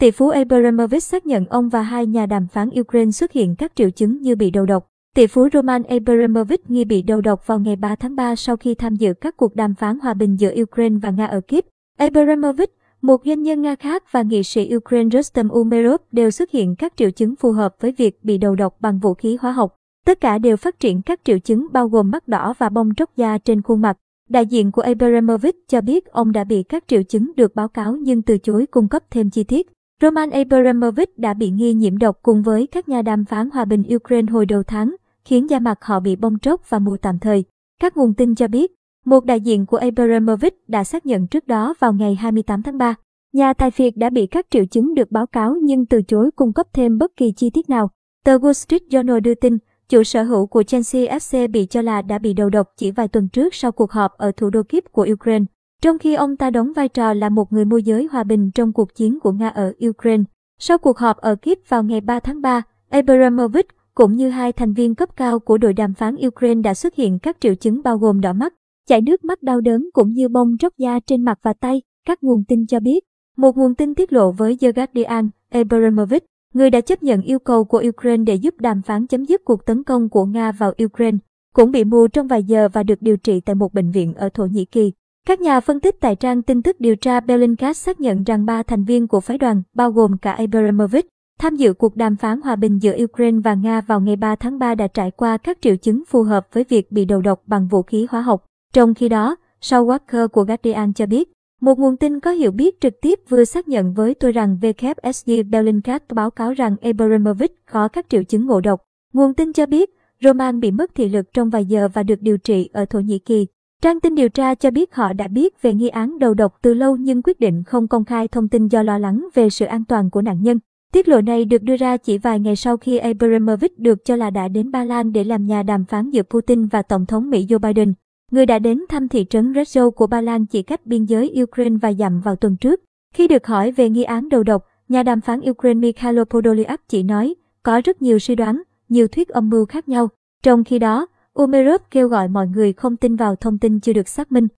Tỷ phú Abramovich xác nhận ông và hai nhà đàm phán Ukraine xuất hiện các triệu chứng như bị đầu độc. Tỷ phú Roman Abramovich nghi bị đầu độc vào ngày 3 tháng 3 sau khi tham dự các cuộc đàm phán hòa bình giữa Ukraine và Nga ở Kiev. Abramovich, một doanh nhân Nga khác và nghị sĩ Ukraine Rustem Umerov đều xuất hiện các triệu chứng phù hợp với việc bị đầu độc bằng vũ khí hóa học. Tất cả đều phát triển các triệu chứng bao gồm mắt đỏ và bong tróc da trên khuôn mặt. Đại diện của Abramovich cho biết ông đã bị các triệu chứng được báo cáo nhưng từ chối cung cấp thêm chi tiết. Roman Abramovich đã bị nghi nhiễm độc cùng với các nhà đàm phán hòa bình Ukraine hồi đầu tháng, khiến da mặt họ bị bong tróc và mù tạm thời. Các nguồn tin cho biết, một đại diện của Abramovich đã xác nhận trước đó vào ngày 28 tháng 3. Nhà tài phiệt đã bị các triệu chứng được báo cáo nhưng từ chối cung cấp thêm bất kỳ chi tiết nào. Tờ Wall Street Journal đưa tin, chủ sở hữu của Chelsea FC bị cho là đã bị đầu độc chỉ vài tuần trước sau cuộc họp ở thủ đô Kiev của Ukraine, trong khi ông ta đóng vai trò là một người môi giới hòa bình trong cuộc chiến của Nga ở Ukraine. Sau cuộc họp ở Kiev vào ngày 3 tháng 3, Abramovich cũng như hai thành viên cấp cao của đội đàm phán Ukraine đã xuất hiện các triệu chứng bao gồm đỏ mắt, chảy nước mắt đau đớn cũng như bong tróc da trên mặt và tay, các nguồn tin cho biết. Một nguồn tin tiết lộ với The Guardian, Abramovich, người đã chấp nhận yêu cầu của Ukraine để giúp đàm phán chấm dứt cuộc tấn công của Nga vào Ukraine, cũng bị mù trong vài giờ và được điều trị tại một bệnh viện ở Thổ Nhĩ Kỳ. Các nhà phân tích tại trang tin tức điều tra Bellingcat xác nhận rằng ba thành viên của phái đoàn, bao gồm cả Abramovich, tham dự cuộc đàm phán hòa bình giữa Ukraine và Nga vào ngày 3 tháng 3 đã trải qua các triệu chứng phù hợp với việc bị đầu độc bằng vũ khí hóa học. Trong khi đó, sau Walker của Guardian cho biết, một nguồn tin có hiểu biết trực tiếp vừa xác nhận với tôi rằng WSG Bellingcat báo cáo rằng Abramovich có các triệu chứng ngộ độc. Nguồn tin cho biết, Roman bị mất thị lực trong vài giờ và được điều trị ở Thổ Nhĩ Kỳ. Trang tin điều tra cho biết họ đã biết về nghi án đầu độc từ lâu nhưng quyết định không công khai thông tin do lo lắng về sự an toàn của nạn nhân. Tiết lộ này được đưa ra chỉ vài ngày sau khi Abramovich được cho là đã đến Ba Lan để làm nhà đàm phán giữa Putin và Tổng thống Mỹ Joe Biden, người đã đến thăm thị trấn Rzeszow của Ba Lan chỉ cách biên giới Ukraine vài dặm vào tuần trước. Khi được hỏi về nghi án đầu độc, nhà đàm phán Ukraine Mikhailo Podolyak chỉ nói có rất nhiều suy đoán, nhiều thuyết âm mưu khác nhau. Trong khi đó, Umerov kêu gọi mọi người không tin vào thông tin chưa được xác minh.